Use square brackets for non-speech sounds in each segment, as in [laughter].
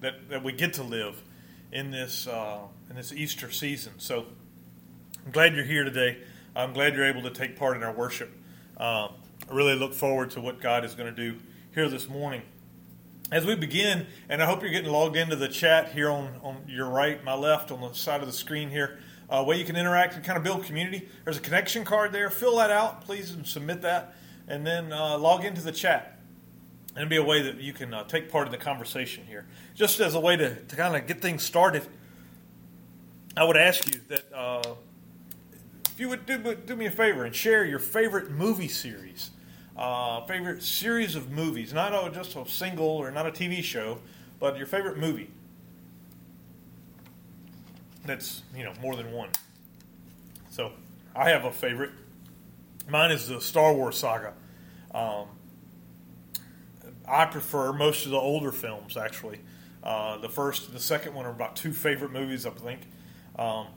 that, that we get to live in this uh, in this Easter season. So I'm glad you're here today. I'm glad you're able to take part in our worship. Um, I really look forward to what God is going to do here this morning. As we begin, and I hope you're getting logged into the chat here on, on your right, my left, on the side of the screen here, uh, where you can interact and kind of build community. There's a connection card there. Fill that out, please, and submit that. And then uh, log into the chat. And be a way that you can uh, take part in the conversation here. Just as a way to, to kind of get things started, I would ask you that uh, if you would do, do me a favor and share your favorite movie series uh, favorite series of movies, not a, just a single or not a TV show, but your favorite movie. That's you know more than one. So I have a favorite. Mine is the Star Wars saga. Um, I prefer most of the older films actually. Uh, the first, and the second one are about two favorite movies, I think. Um,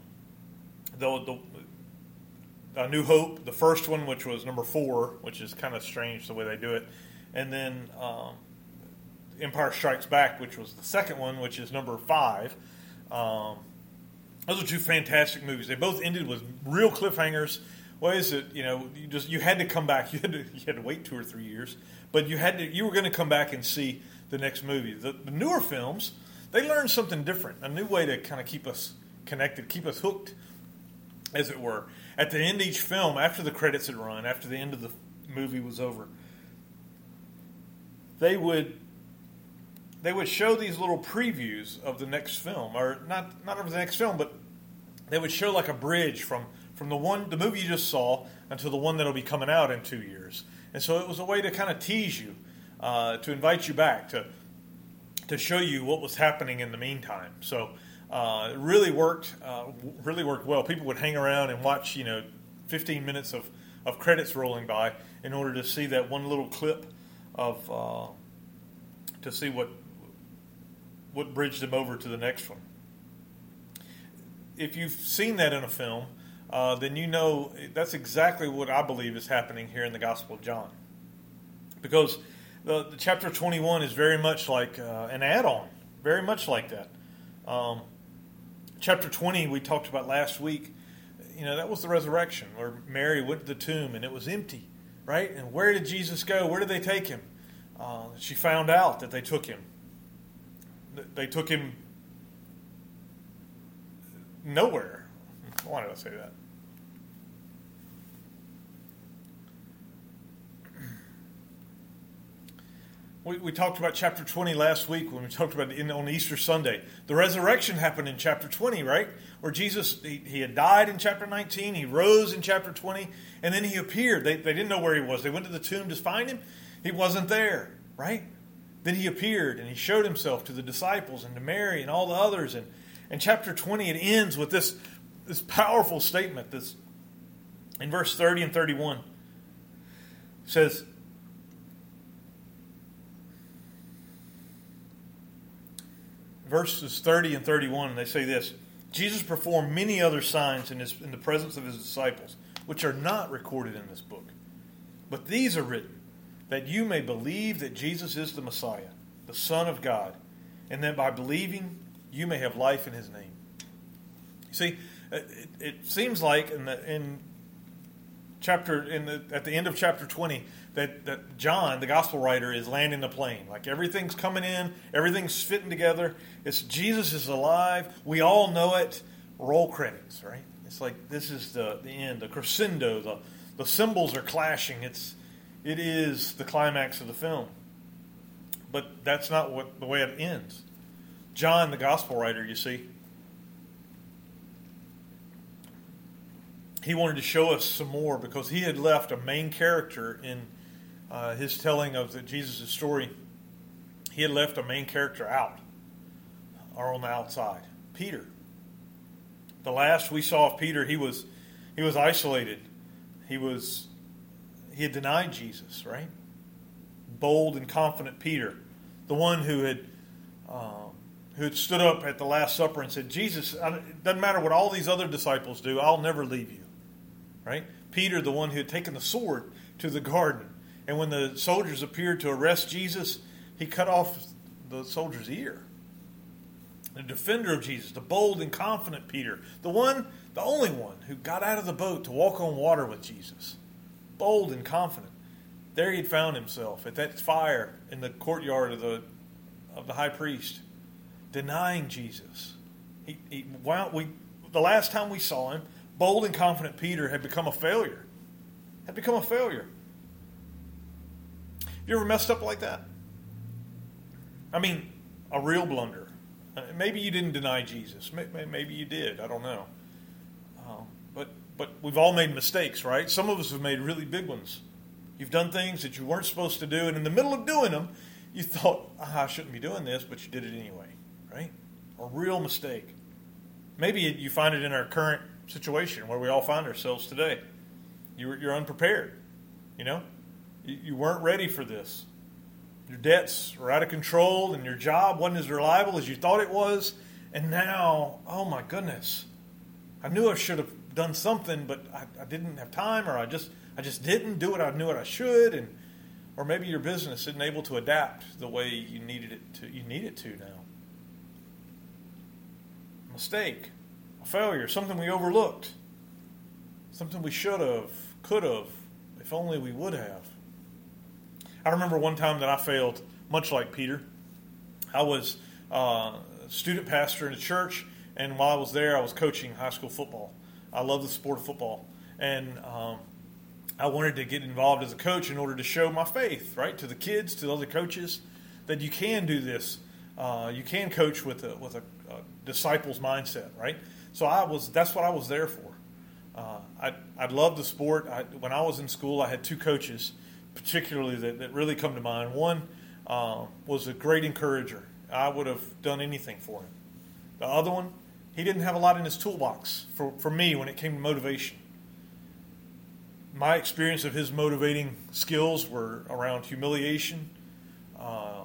the, the a New Hope, the first one, which was number four, which is kind of strange the way they do it, and then um, Empire Strikes Back, which was the second one, which is number five. Um, those are two fantastic movies. They both ended with real cliffhangers. Ways it? you know you just you had to come back. [laughs] You had to you had to wait two or three years, but you had to you were going to come back and see the next movie. The, the newer films they learned something different, a new way to kind of keep us connected, keep us hooked, as it were at the end of each film, after the credits had run, after the end of the movie was over, they would they would show these little previews of the next film, or not not of the next film, but they would show like a bridge from from the one the movie you just saw until the one that'll be coming out in two years. And so it was a way to kind of tease you, uh, to invite you back, to to show you what was happening in the meantime. So uh, it really worked, uh, really worked well. People would hang around and watch, you know, 15 minutes of, of credits rolling by in order to see that one little clip of uh, to see what what bridged them over to the next one. If you've seen that in a film, uh, then you know that's exactly what I believe is happening here in the Gospel of John, because the, the chapter 21 is very much like uh, an add-on, very much like that. Um, chapter 20 we talked about last week you know that was the resurrection where mary went to the tomb and it was empty right? And where did jesus go? Where did they take him? Uh, she found out that they took him. They took him nowhere. Why did i say that We, we talked about chapter 20 last week when we talked about in, on Easter Sunday. The resurrection happened in chapter 20, right? Where Jesus, he, he, had died in chapter 19, he rose in chapter 20, and then he appeared. They, they didn't know where he was. They went to the tomb to find him. He wasn't there, right? Then he appeared and he showed himself to the disciples and to Mary and all the others. And, and chapter 20, it ends with this, this powerful statement this, in verse 30 and 31. It says, verses 30 and 31, and they say this Jesus performed many other signs in, his, in the presence of his disciples, which are not recorded in this book. But these are written that you may believe that Jesus is the Messiah, the Son of God, and that by believing you may have life in his name. You see, it, it seems like in, the, in chapter in the, at the end of chapter 20 that, that John, the gospel writer, is landing the plane. Like everything's coming in, everything's fitting together. It's Jesus is alive. We all know it. Roll credits, right? It's like this is the, the end, the crescendo, the, the cymbals are clashing. It's it is the climax of the film. But that's not what the way it ends. John, the gospel writer, you see, he wanted to show us some more because he had left a main character in uh, his telling of the Jesus' story, he had left a main character out or on the outside. Peter. The last we saw of Peter, he was he was isolated. He was he had denied Jesus, right? Bold and confident Peter, the one who had um, who had stood up at the Last Supper and said, "Jesus, it doesn't matter what all these other disciples do, I'll never leave you." Right? Peter, the one who had taken the sword to the garden and when the soldiers appeared to arrest Jesus, he cut off the soldier's ear. the defender of Jesus, the bold and confident Peter, the one, the only one who got out of the boat to walk on water with Jesus. Bold and confident. There he'd found himself at that fire in the courtyard of the of the high priest, denying Jesus. He, he we, the last time we saw him, bold and confident Peter had become a failure. Had become a failure. You ever messed up like that? I mean, a real blunder. Uh, maybe you didn't deny Jesus. Maybe you did. I don't know. Um, but but we've all made mistakes, right? Some of us have made really big ones. You've done things that you weren't supposed to do, and in the middle of doing them, you thought, ah, I shouldn't be doing this, but you did it anyway, right? A real mistake. Maybe you find it in our current situation where we all find ourselves today. You're, you're unprepared, you know? You, you weren't ready for this. Your debts were out of control, and your job wasn't as reliable as you thought it was. And now, oh my goodness, I knew I should have done something, but I, I didn't have time, or I just I just didn't do what I knew what I should, and or maybe your business isn't able to adapt the way you needed it to. You need it to now. Mistake, a failure, something we overlooked, something we should have, could have, if only we would have. I remember one time that I failed, much like Peter. I was uh, a student pastor in a church, and while I was there, I was coaching high school football. I love the sport of football, and um, I wanted to get involved as a coach in order to show my faith, right, to the kids, to the other coaches, that you can do this. Uh, you can coach with a with a, a, disciples mindset, right? So I was that's what I was there for. Uh, I I loved the sport. I, when I was in school, I had two coaches particularly that, that really come to mind. One uh, was a great encourager. I would have done anything for him. The other one, he didn't have a lot in his toolbox for, for me when it came to motivation. My experience of his motivating skills were around humiliation, uh,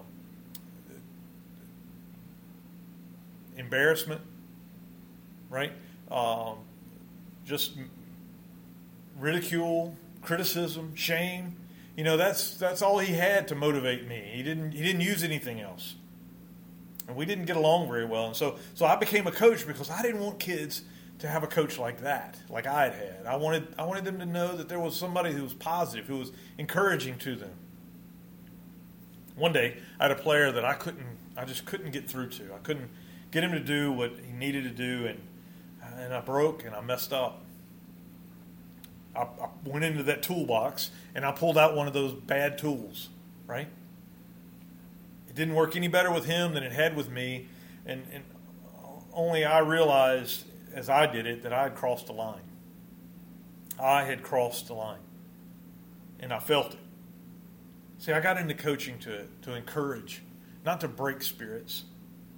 embarrassment, right? Um, just ridicule, criticism, shame you know, that's that's all he had to motivate me. He didn't he didn't use anything else. And we didn't get along very well. And so so I became a coach because I didn't want kids to have a coach like that, like I had had. I wanted I wanted them to know that there was somebody who was positive, who was encouraging to them. One day I had a player that I couldn't I just couldn't get through to. I couldn't get him to do what he needed to do and and I broke and I messed up. I, I went into that toolbox and I pulled out one of those bad tools, right? It didn't work any better with him than it had with me, and, and only I realized as I did it that I had crossed the line. I had crossed the line, and I felt it. See, I got into coaching to, to encourage, not to break spirits.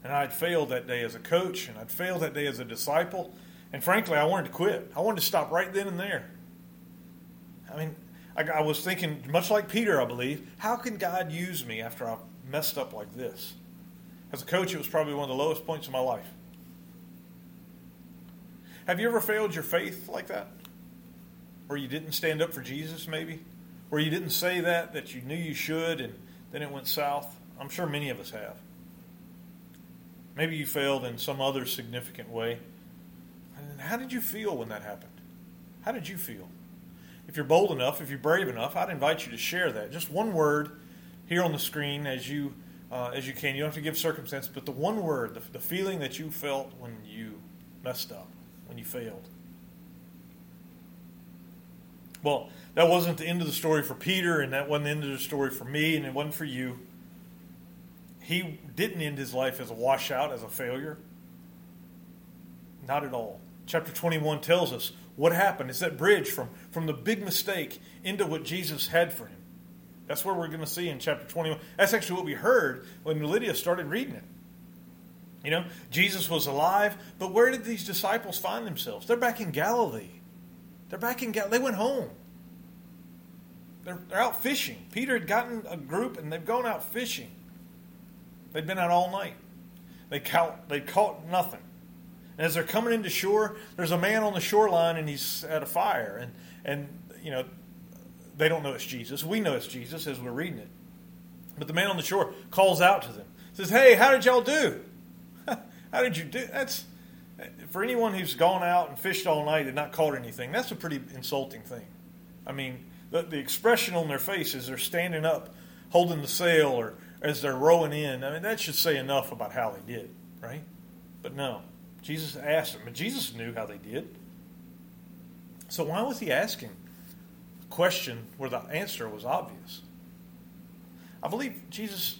And I'd failed that day as a coach, and I'd failed that day as a disciple. And frankly, I wanted to quit. I wanted to stop right then and there. I mean, I, I was thinking, much like Peter, I believe, how can God use me after I've messed up like this? As a coach, it was probably one of the lowest points of my life. Have you ever failed your faith like that? Where you didn't stand up for Jesus, maybe? Where you didn't say that, that you knew you should, and then it went south? I'm sure many of us have. Maybe you failed in some other significant way. And how did you feel when that happened? How did you feel? if you're bold enough, if you're brave enough, I'd invite you to share that. Just one word here on the screen as you uh, as you can. You don't have to give circumstance, but the one word, the, the feeling that you felt when you messed up, when you failed. Well, that wasn't the end of the story for Peter, and that wasn't the end of the story for me, and it wasn't for you. He didn't end his life as a washout, as a failure. Not at all. Chapter 21 tells us what happened? It's that bridge from, from the big mistake into what Jesus had for him. That's where we're going to see in chapter 21. That's actually what we heard when Lydia started reading it. You know, Jesus was alive, but where did these disciples find themselves? They're back in Galilee. They're back in Galilee. They went home. They're, they're out fishing. Peter had gotten a group and they've gone out fishing. They'd been out all night. They caught, they caught nothing. And as they're coming into shore, there's a man on the shoreline and he's at a fire. And, and you know, they don't know it's Jesus. We know it's Jesus as we're reading it. But the man on the shore calls out to them, says, Hey, how did y'all do? [laughs] How did you do that's for anyone who's gone out and fished all night and not caught anything, that's a pretty insulting thing. I mean, the, the expression on their face as they're standing up, holding the sail, or as they're rowing in, I mean, that should say enough about how they did, right? But no, Jesus asked them, Jesus knew how they did. So why was he asking a question where the answer was obvious? I believe Jesus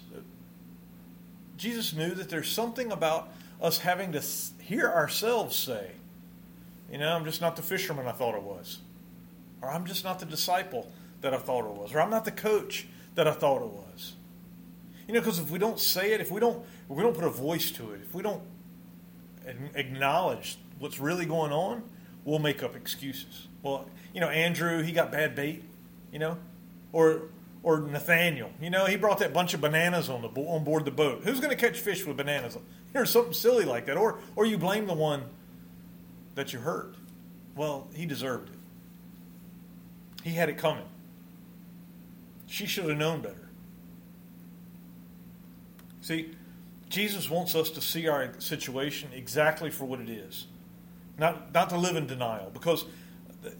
Jesus knew that there's something about us having to hear ourselves say, you know, I'm just not the fisherman I thought I was. Or I'm just not the disciple that I thought I was. Or I'm not the coach that I thought I was. You know, because if we don't say it, if we don't, if we don't put a voice to it, if we don't acknowledge what's really going on, we'll make up excuses. Well, you know, Andrew, he got bad bait, you know, or or Nathaniel, you know, he brought that bunch of bananas on the on board the boat. Who's going to catch fish with bananas? Or something silly like that, or or you blame the one that you hurt. Well, he deserved it. He had it coming. She should have known better. See, Jesus wants us to see our situation exactly for what it is, not, not to live in denial, because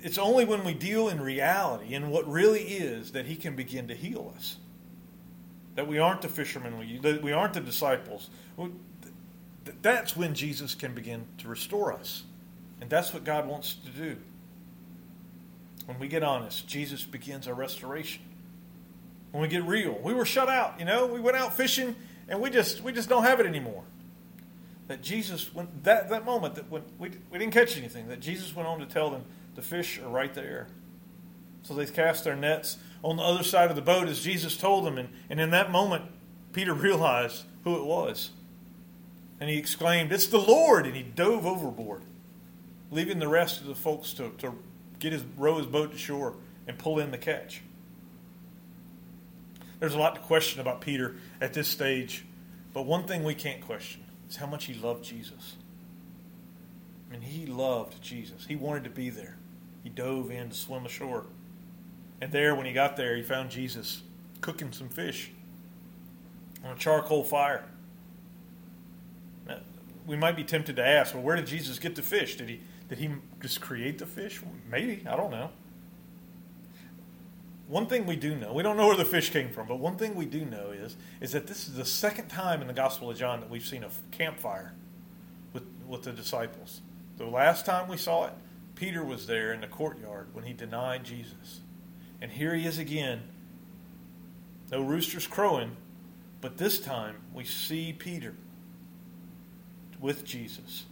it's only when we deal in reality, in what really is, that He can begin to heal us. That we aren't the fishermen, that we aren't the disciples. That's when Jesus can begin to restore us. And that's what God wants to do. When we get honest, Jesus begins our restoration. When we get real, we were shut out, you know, we went out fishing and we just we just don't have it anymore. That Jesus, when that that moment that when we we didn't catch anything, that Jesus went on to tell them the fish are right there. So they cast their nets on the other side of the boat as Jesus told them, and, and in that moment, Peter [laughs] realized who it was. And he exclaimed, It's the Lord! And he dove overboard, leaving the rest of the folks to, to get his row his boat to shore and pull in the catch. There's a lot to question about Peter at this stage, but one thing we can't question is how much he loved Jesus. I mean, he loved Jesus. He wanted to be there. He dove in to swim ashore. And there, when he got there, he found Jesus cooking some fish on a charcoal fire. Now, we might be tempted to ask, well, where did Jesus get the fish? Did he did he just create the fish? Maybe. I don't know. One thing we do know, we don't know where the fish came from, but one thing we do know is, is that this is the second time in the Gospel of John that we've seen a campfire with, with the disciples. The last time we saw it, Peter was there in the courtyard when he denied Jesus. And here he is again. No roosters crowing, but this time we see Peter with Jesus.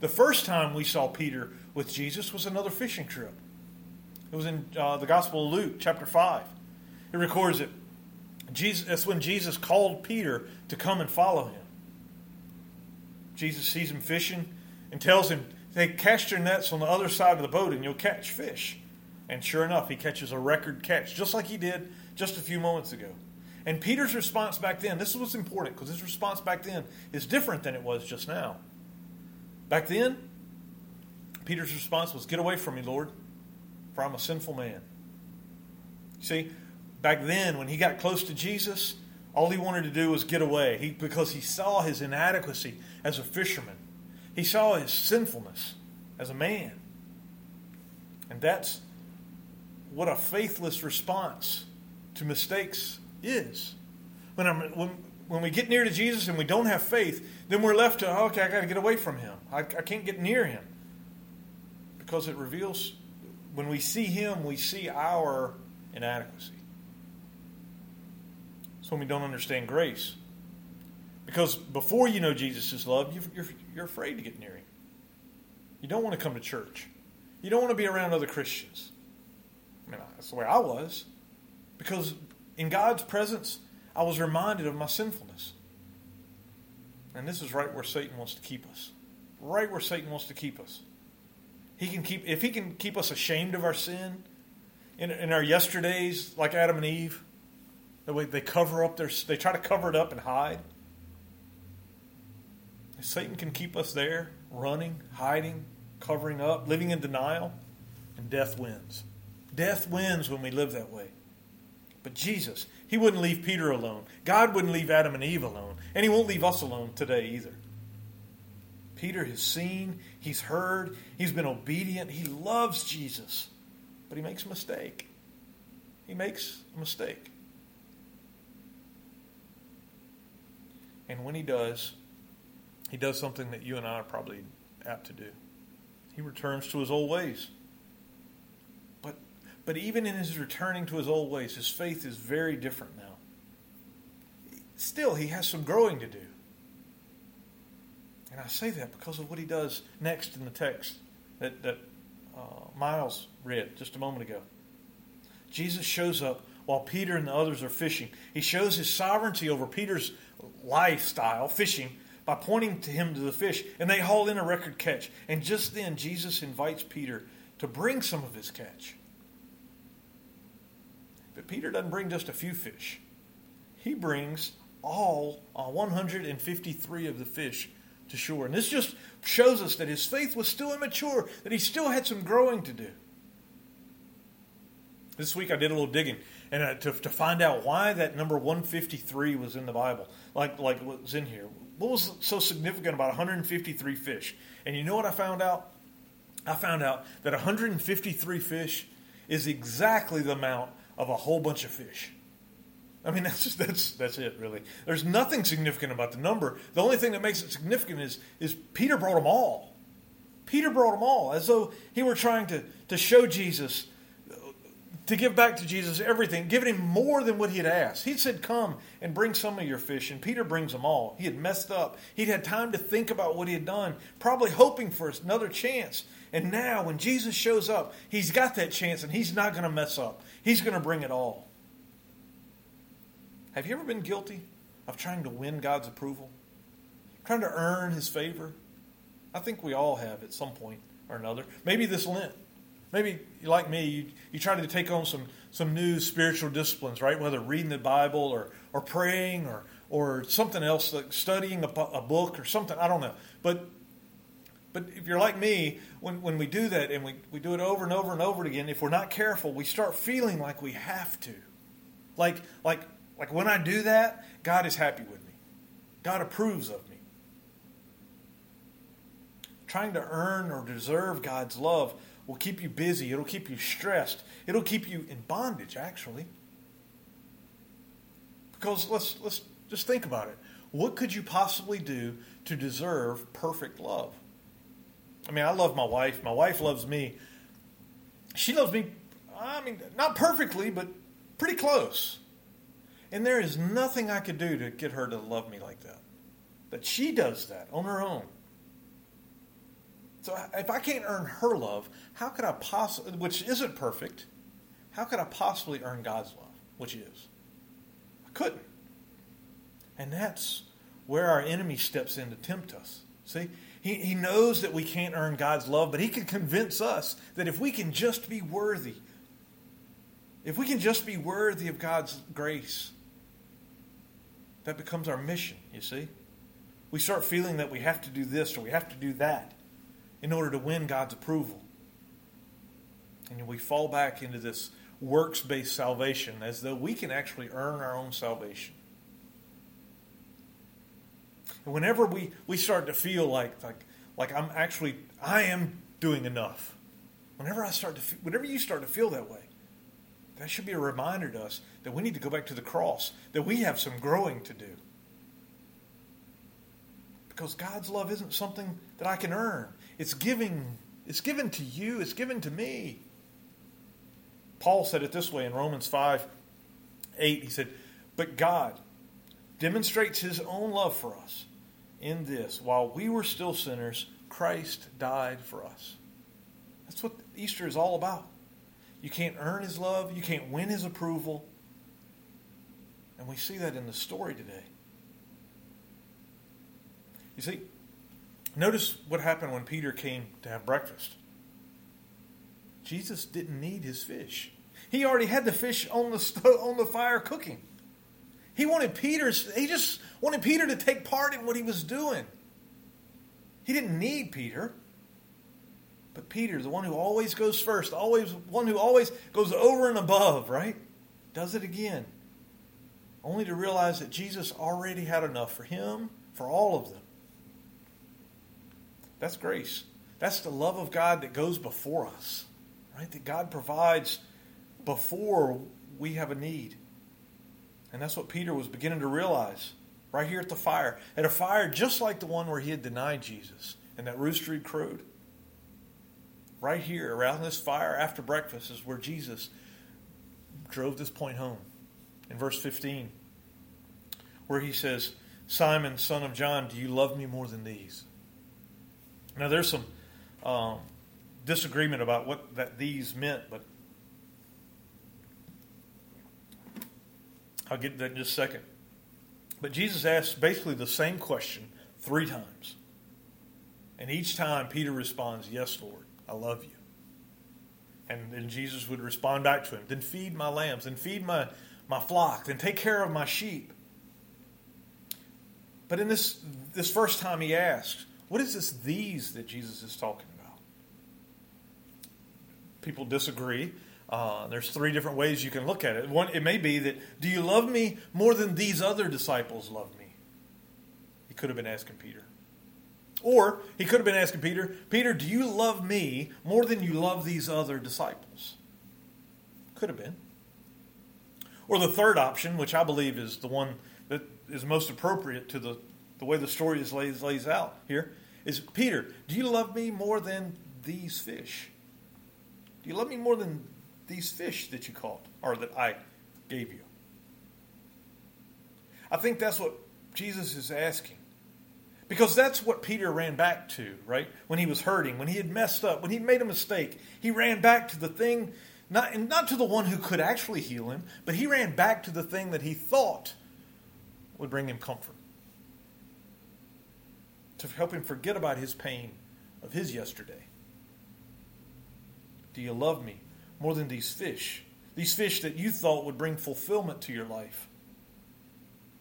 The first time we saw Peter with Jesus was another fishing trip. It was in uh, the Gospel of Luke, chapter 5. It records it. Jesus, that's when Jesus called Peter to come and follow him. Jesus sees him fishing and tells him, Hey, cast your nets on the other side of the boat and you'll catch fish. And sure enough, he catches a record catch, just like he did just a few moments ago. And Peter's response back then, this is what's important because his response back then is different than it was just now. Back then, Peter's response was, Get away from me, Lord, for I'm a sinful man. See, back then, when he got close to Jesus, all he wanted to do was get away he, because he saw his inadequacy as a fisherman. He saw his sinfulness as a man. And that's what a faithless response to mistakes is. When, when, when we get near to Jesus and we don't have faith, then we're left to, oh, okay, I got to get away from him. I, I can't get near him. Because it reveals, when we see him, we see our inadequacy. So when we don't understand grace. Because before you know Jesus' love, you're, you're afraid to get near him. You don't want to come to church. You don't want to be around other Christians. I mean, that's the way I was. Because in God's presence, I was reminded of my sinfulness. And this is right where Satan wants to keep us. Right where Satan wants to keep us. He can keep if he can keep us ashamed of our sin in, in our yesterdays, like Adam and Eve, they cover up their they try to cover it up and hide. Satan can keep us there, running, hiding, covering up, living in denial, and death wins. Death wins when we live that way. But Jesus, He wouldn't leave Peter alone. God wouldn't leave Adam and Eve alone. And He won't leave us alone today either. Peter has seen, he's heard, he's been obedient, he loves Jesus, but he makes a mistake. He makes a mistake. And when he does, he does something that you and I are probably apt to do. He returns to his old ways. But, but even in his returning to his old ways, his faith is very different now. Still, he has some growing to do. And I say that because of what he does next in the text that, that uh, Miles read just a moment ago. Jesus shows up while Peter and the others are fishing. He shows his sovereignty over Peter's lifestyle, fishing, by pointing to him to the fish. And they haul in a record catch. And just then, Jesus invites Peter to bring some of his catch. But Peter doesn't bring just a few fish, he brings all uh, 153 of the fish to shore. And this just shows us that his faith was still immature, that he still had some growing to do. This week I did a little digging and uh, to, to find out why that number 153 was in the Bible, like like what was in here. What was so significant about 153 fish? And you know what I found out? I found out that 153 fish is exactly the amount of a whole bunch of fish. I mean, [laughs] that's that's that's it, really. There's nothing significant about the number. The only thing that makes it significant is is Peter brought them all. Peter brought them all, as though he were trying to to show Jesus, to give back to Jesus everything, giving him more than what he had asked. He said, "Come and bring some of your fish," and Peter brings them all. He had messed up. He'd had time to think about what he had done, probably hoping for another chance. And now, when Jesus shows up, he's got that chance, and he's not going to mess up. He's going to bring it all. Have you ever been guilty of trying to win God's approval? Trying to earn his favor? I think we all have at some point or another. Maybe this Lent. Maybe, like me, you, you try to take on some, some new spiritual disciplines, right? Whether reading the Bible or, or praying or, or something else, like studying a, a book or something. I don't know. But but if you're like me, when, when we do that and we, we do it over and over and over again, if we're not careful, we start feeling like we have to. Like, like like when I do that, God is happy with me. God approves of me. Trying to earn or deserve God's love will keep you busy. It'll keep you stressed. It'll keep you in bondage, actually. Because let's, let's just think about it. What could you possibly do to deserve perfect love? I mean, I love my wife. My wife loves me. She loves me, I mean, not perfectly, but pretty close. And there is nothing I could do to get her to love me like that. But she does that on her own. So if I can't earn her love, how could I possibly, which isn't perfect, how could I possibly earn God's love, which is? I couldn't. And that's where our enemy steps in to tempt us. See? He, he knows that we can't earn God's love, but he can convince us that if we can just be worthy, if we can just be worthy of God's grace, that becomes our mission, you see? We start feeling that we have to do this or we have to do that in order to win God's approval. And we fall back into this works based salvation as though we can actually earn our own salvation. And whenever we, we start to feel like, like, like I'm actually, I am doing enough, whenever I start to, whenever you start to feel that way, that should be a reminder to us that we need to go back to the cross, that we have some growing to do. Because God's love isn't something that I can earn. It's giving, it's given to you, it's given to me. Paul said it this way in Romans 5 8. He said, But God demonstrates his own love for us in this while we were still sinners, Christ died for us. That's what Easter is all about. You can't earn his love, you can't win his approval. And we see that in the story today. You see, notice what happened when Peter came to have breakfast. Jesus didn't need his fish. He already had the fish on the on the fire cooking. He wanted Peter's he just wanted Peter to take part in what he was doing. He didn't need Peter. But Peter, the one who always goes first, always one who always goes over and above, right? Does it again. Only to realize that Jesus already had enough for him, for all of them. That's grace. That's the love of God that goes before us, right? That God provides before we have a need. And that's what Peter was beginning to realize right here at the fire. At a fire just like the one where he had denied Jesus and that rooster had crowed. Right here, around this fire after breakfast, is where Jesus drove this point home. In verse 15, where he says, Simon, son of John, do you love me more than these? Now, there's some um, disagreement about what that these meant, but I'll get to that in just a second. But Jesus asks basically the same question three times. And each time Peter responds, Yes, Lord, I love you. And then Jesus would respond back to him, Then feed my lambs, then feed my, my flock, then take care of my sheep. But in this, this first time he asks, What is this these that Jesus is talking about? People disagree. Uh, there's three different ways you can look at it. One, it may be that, do you love me more than these other disciples love me? He could have been asking Peter. Or he could have been asking Peter, Peter, do you love me more than you love these other disciples? Could have been. Or the third option, which I believe is the one that is most appropriate to the, the way the story is lays, lays out here, is Peter, do you love me more than these fish? Do you love me more than these fish that you caught or that I gave you? I think that's what Jesus is asking. Because that's what Peter ran back to, right? When he was hurting, when he had messed up, when he made a mistake, he ran back to the thing, not, not to the one who could actually heal him, but he ran back to the thing that he thought would bring him comfort. To help him forget about his pain of his yesterday. Do you love me? more than these fish. These fish that you thought would bring fulfillment to your life.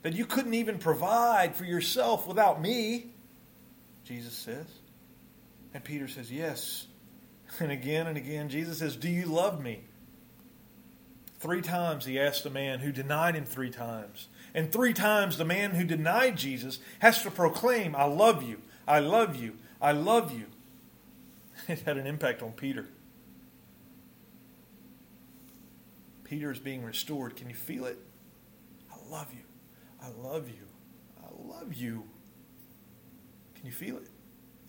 That you couldn't even provide for yourself without me, Jesus says. And Peter says, Yes. And again and again, Jesus says, Do you love me? Three times he asked the man who denied him three times. And three times the man who denied Jesus has to proclaim, I love you, I love you, I love you. [laughs] It had an impact on Peter. Peter is being restored. Can you feel it? I love you. I love you. I love you. Can you feel it?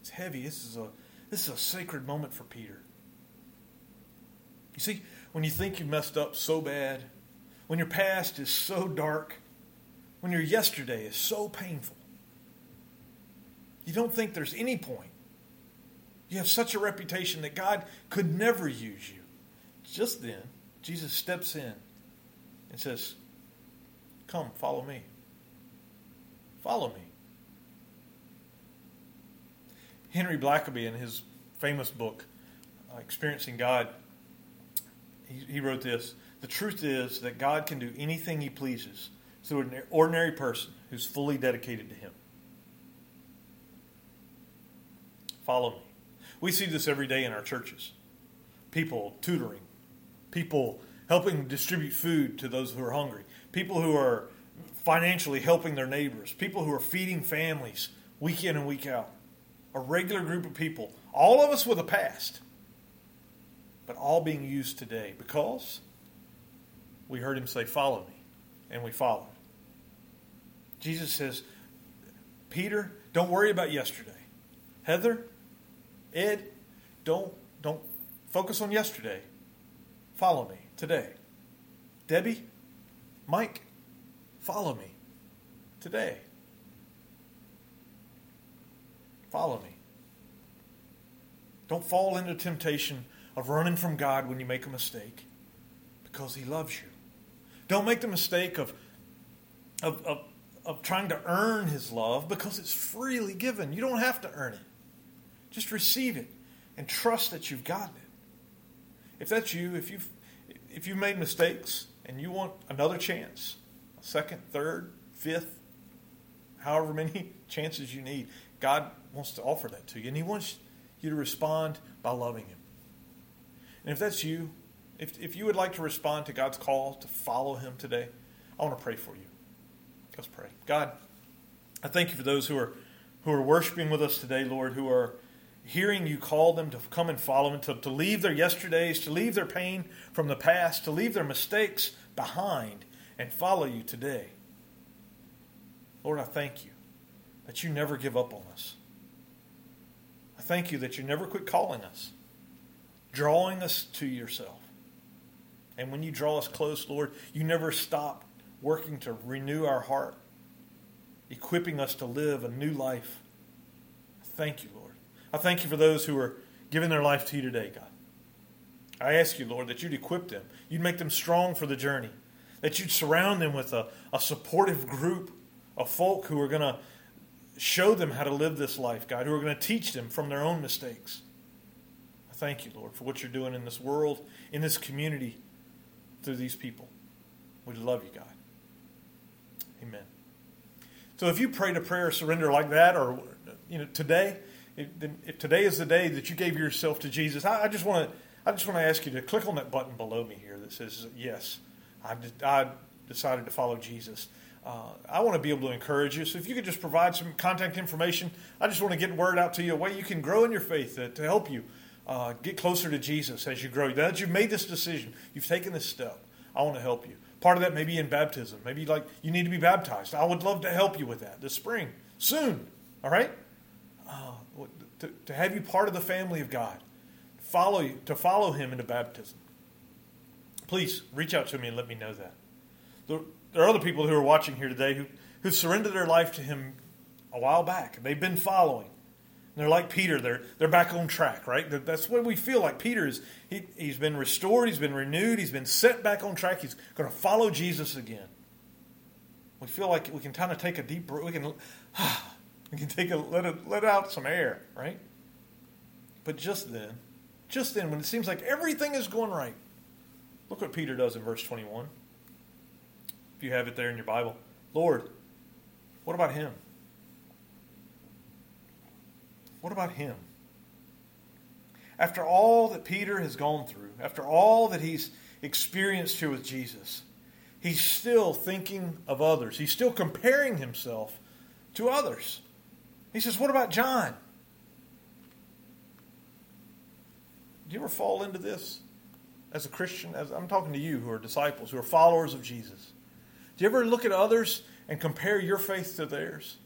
It's heavy. This is a this is a sacred moment for Peter. You see, when you think you messed up so bad, when your past is so dark, when your yesterday is so painful, you don't think there's any point. You have such a reputation that God could never use you. Just then, Jesus steps in and says, Come, follow me. Follow me. Henry Blackaby, in his famous book, uh, Experiencing God, he, he wrote this The truth is that God can do anything he pleases through an ordinary person who's fully dedicated to him. Follow me. We see this every day in our churches. People tutoring, people helping distribute food to those who are hungry, people who are financially helping their neighbors, people who are feeding families week in and week out. A regular group of people, all of us with a past, but all being used today because we heard him say, Follow me, and we followed. Jesus says, Peter, don't worry about yesterday. Heather, Ed, don't, don't focus on yesterday. Follow me today. Debbie, Mike, follow me today. Follow me. Don't fall into temptation of running from God when you make a mistake because He loves you. Don't make the mistake of, of, of, of trying to earn His love because it's freely given. You don't have to earn it. Just receive it and trust that you've gotten it. If that's you, if you've if you've made mistakes and you want another chance, second, third, fifth, however many [laughs] chances you need, God wants to offer that to you. And He wants you to respond by loving Him. And if that's you, if, if you would like to respond to God's call to follow Him today, I want to pray for you. Let's pray. God, I thank you for those who are who are worshiping with us today, Lord, who are hearing you call them to come and follow and to, to leave their yesterdays, to leave their pain from the past, to leave their mistakes behind and follow you today. Lord, I thank you that you never give up on us. I thank you that you never quit calling us, drawing us to yourself. And when you draw us close, Lord, you never stop working to renew our heart, equipping us to live a new life. Thank you, Lord. I thank you for those who are giving their life to you today, God. I ask you, Lord, that you'd equip them, you'd make them strong for the journey, that you'd surround them with a, a supportive group of folk who are going to show them how to live this life, God, who are going to teach them from their own mistakes. I thank you, Lord, for what you're doing in this world, in this community, through these people. We love you, God. Amen. So if you prayed a prayer of surrender like that, or you know, today, if, today is the day that you gave yourself to Jesus, I just want to, I just want to ask you to click on that button below me here that says yes. I, I decided to follow Jesus. Uh, I want to be able to encourage you. So if you could just provide some contact information, I just want to get word out to you a way you can grow in your faith to, to help you uh, get closer to Jesus as you grow. Now that you've made this decision, you've taken this step. I want to help you. Part of that may be in baptism. Maybe like you need to be baptized. I would love to help you with that this spring, soon. All right, uh, to, to have you part of the family of God, follow you, to follow Him into baptism. Please reach out to me and let me know that. There, are other people who are watching here today who who surrendered their life to Him a while back. They've been following. They're like Peter. They're, they're back on track, right? That's what we feel like Peter is. He, he's been restored. He's been renewed. He's been set back on track. He's going to follow Jesus again. We feel like we can kind of take a deep breath. We can, [sighs] we can take a, let, it, let out some air, right? But just then, just then, when it seems like everything is going right, look what Peter does in verse 21. If you have it there in your Bible. Lord, what about him? What about him? After all that Peter has gone through, after all that he's experienced here with Jesus, he's still thinking of others. He's still comparing himself to others. He says, What about John? Do you ever fall into this as a Christian? As I'm talking to you who are disciples, who are followers of Jesus. Do you ever look at others and compare your faith to theirs?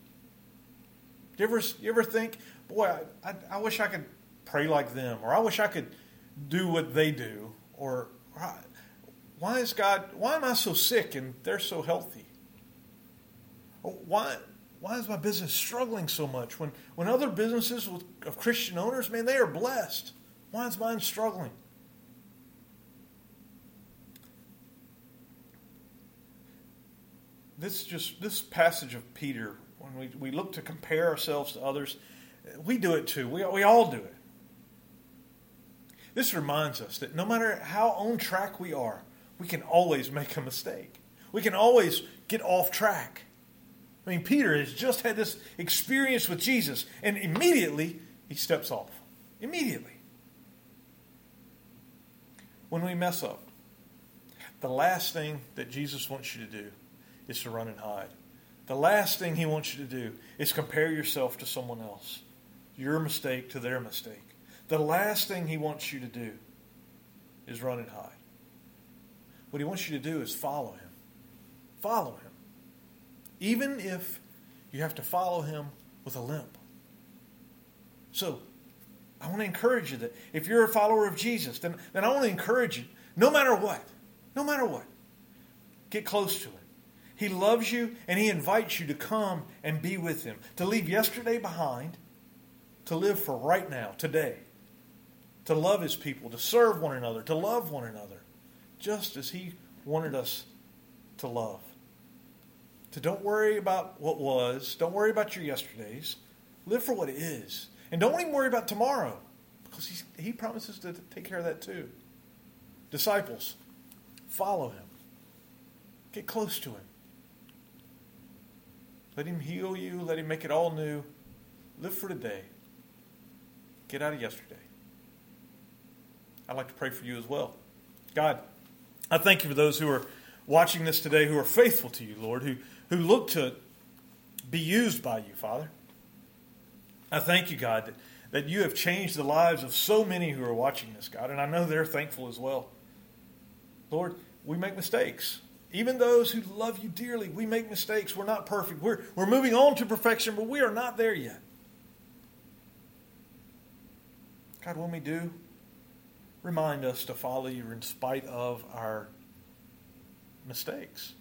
Do you ever, you ever think, boy, I, I, I, wish I could pray like them, or I wish I could do what they do, or why is God, why am I so sick and they're so healthy? Why, why is my business struggling so much when, when other businesses with, of Christian owners, man, they are blessed? Why is mine struggling? This just this passage of Peter, when we, we look to compare ourselves to others, we do it too. We, we all do it. This reminds us that no matter how on track we are, we can always make a mistake. We can always get off track. I mean, Peter has just had this experience with Jesus, and immediately he steps off. Immediately. When we mess up, the last thing that Jesus wants you to do is to run and hide. The last thing he wants you to do is compare yourself to someone else your mistake to their mistake. The last thing he wants you to do is run and hide. What he wants you to do is follow him. Follow him. Even if you have to follow him with a limp. So, I want to encourage you that if you're a follower of Jesus, then, then I want to encourage you, no matter what, no matter what, get close to him. He loves you and he invites you to come and be with him, to leave yesterday behind to live for right now, today, to love his people, to serve one another, to love one another, just as he wanted us to love. To don't worry about what was, don't worry about your yesterdays, live for what is. And don't even worry about tomorrow, because he promises to take care of that too. Disciples, follow him, get close to him. Let him heal you, let him make it all new. Live for today. Get out of yesterday. I'd like to pray for you as well. God, I thank you for those who are watching this today who are faithful to you, Lord, who, who look to be used by you, Father. I thank you, God, that, that you have changed the lives of so many who are watching this, God, and I know they're thankful as well. Lord, we make mistakes. Even those who love you dearly, we make mistakes. We're not perfect. We're, we're moving on to perfection, but we are not there yet. God, when we do, remind us to follow you in spite of our mistakes.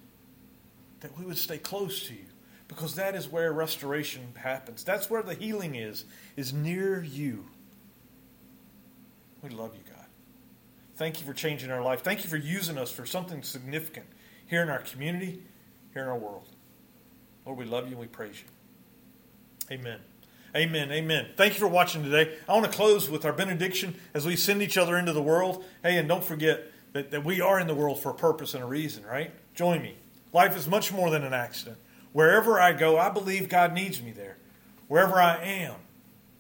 That we would stay close to you because that is where restoration happens. That's where the healing is, is near you. We love you, God. Thank you for changing our life. Thank you for using us for something significant here in our community, here in our world. Lord, we love you and we praise you. Amen. Amen. Amen. Thank you for watching today. I want to close with our benediction as we send each other into the world. Hey, and don't forget that, that we are in the world for a purpose and a reason, right? Join me. Life is much more than an accident. Wherever I go, I believe God needs me there. Wherever I am,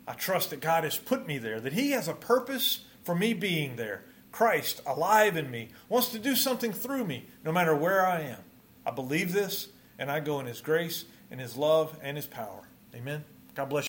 I trust that God has put me there, that He has a purpose for me being there. Christ, alive in me, wants to do something through me, no matter where I am. I believe this, and I go in His grace, and His love, and His power. Amen. God bless you.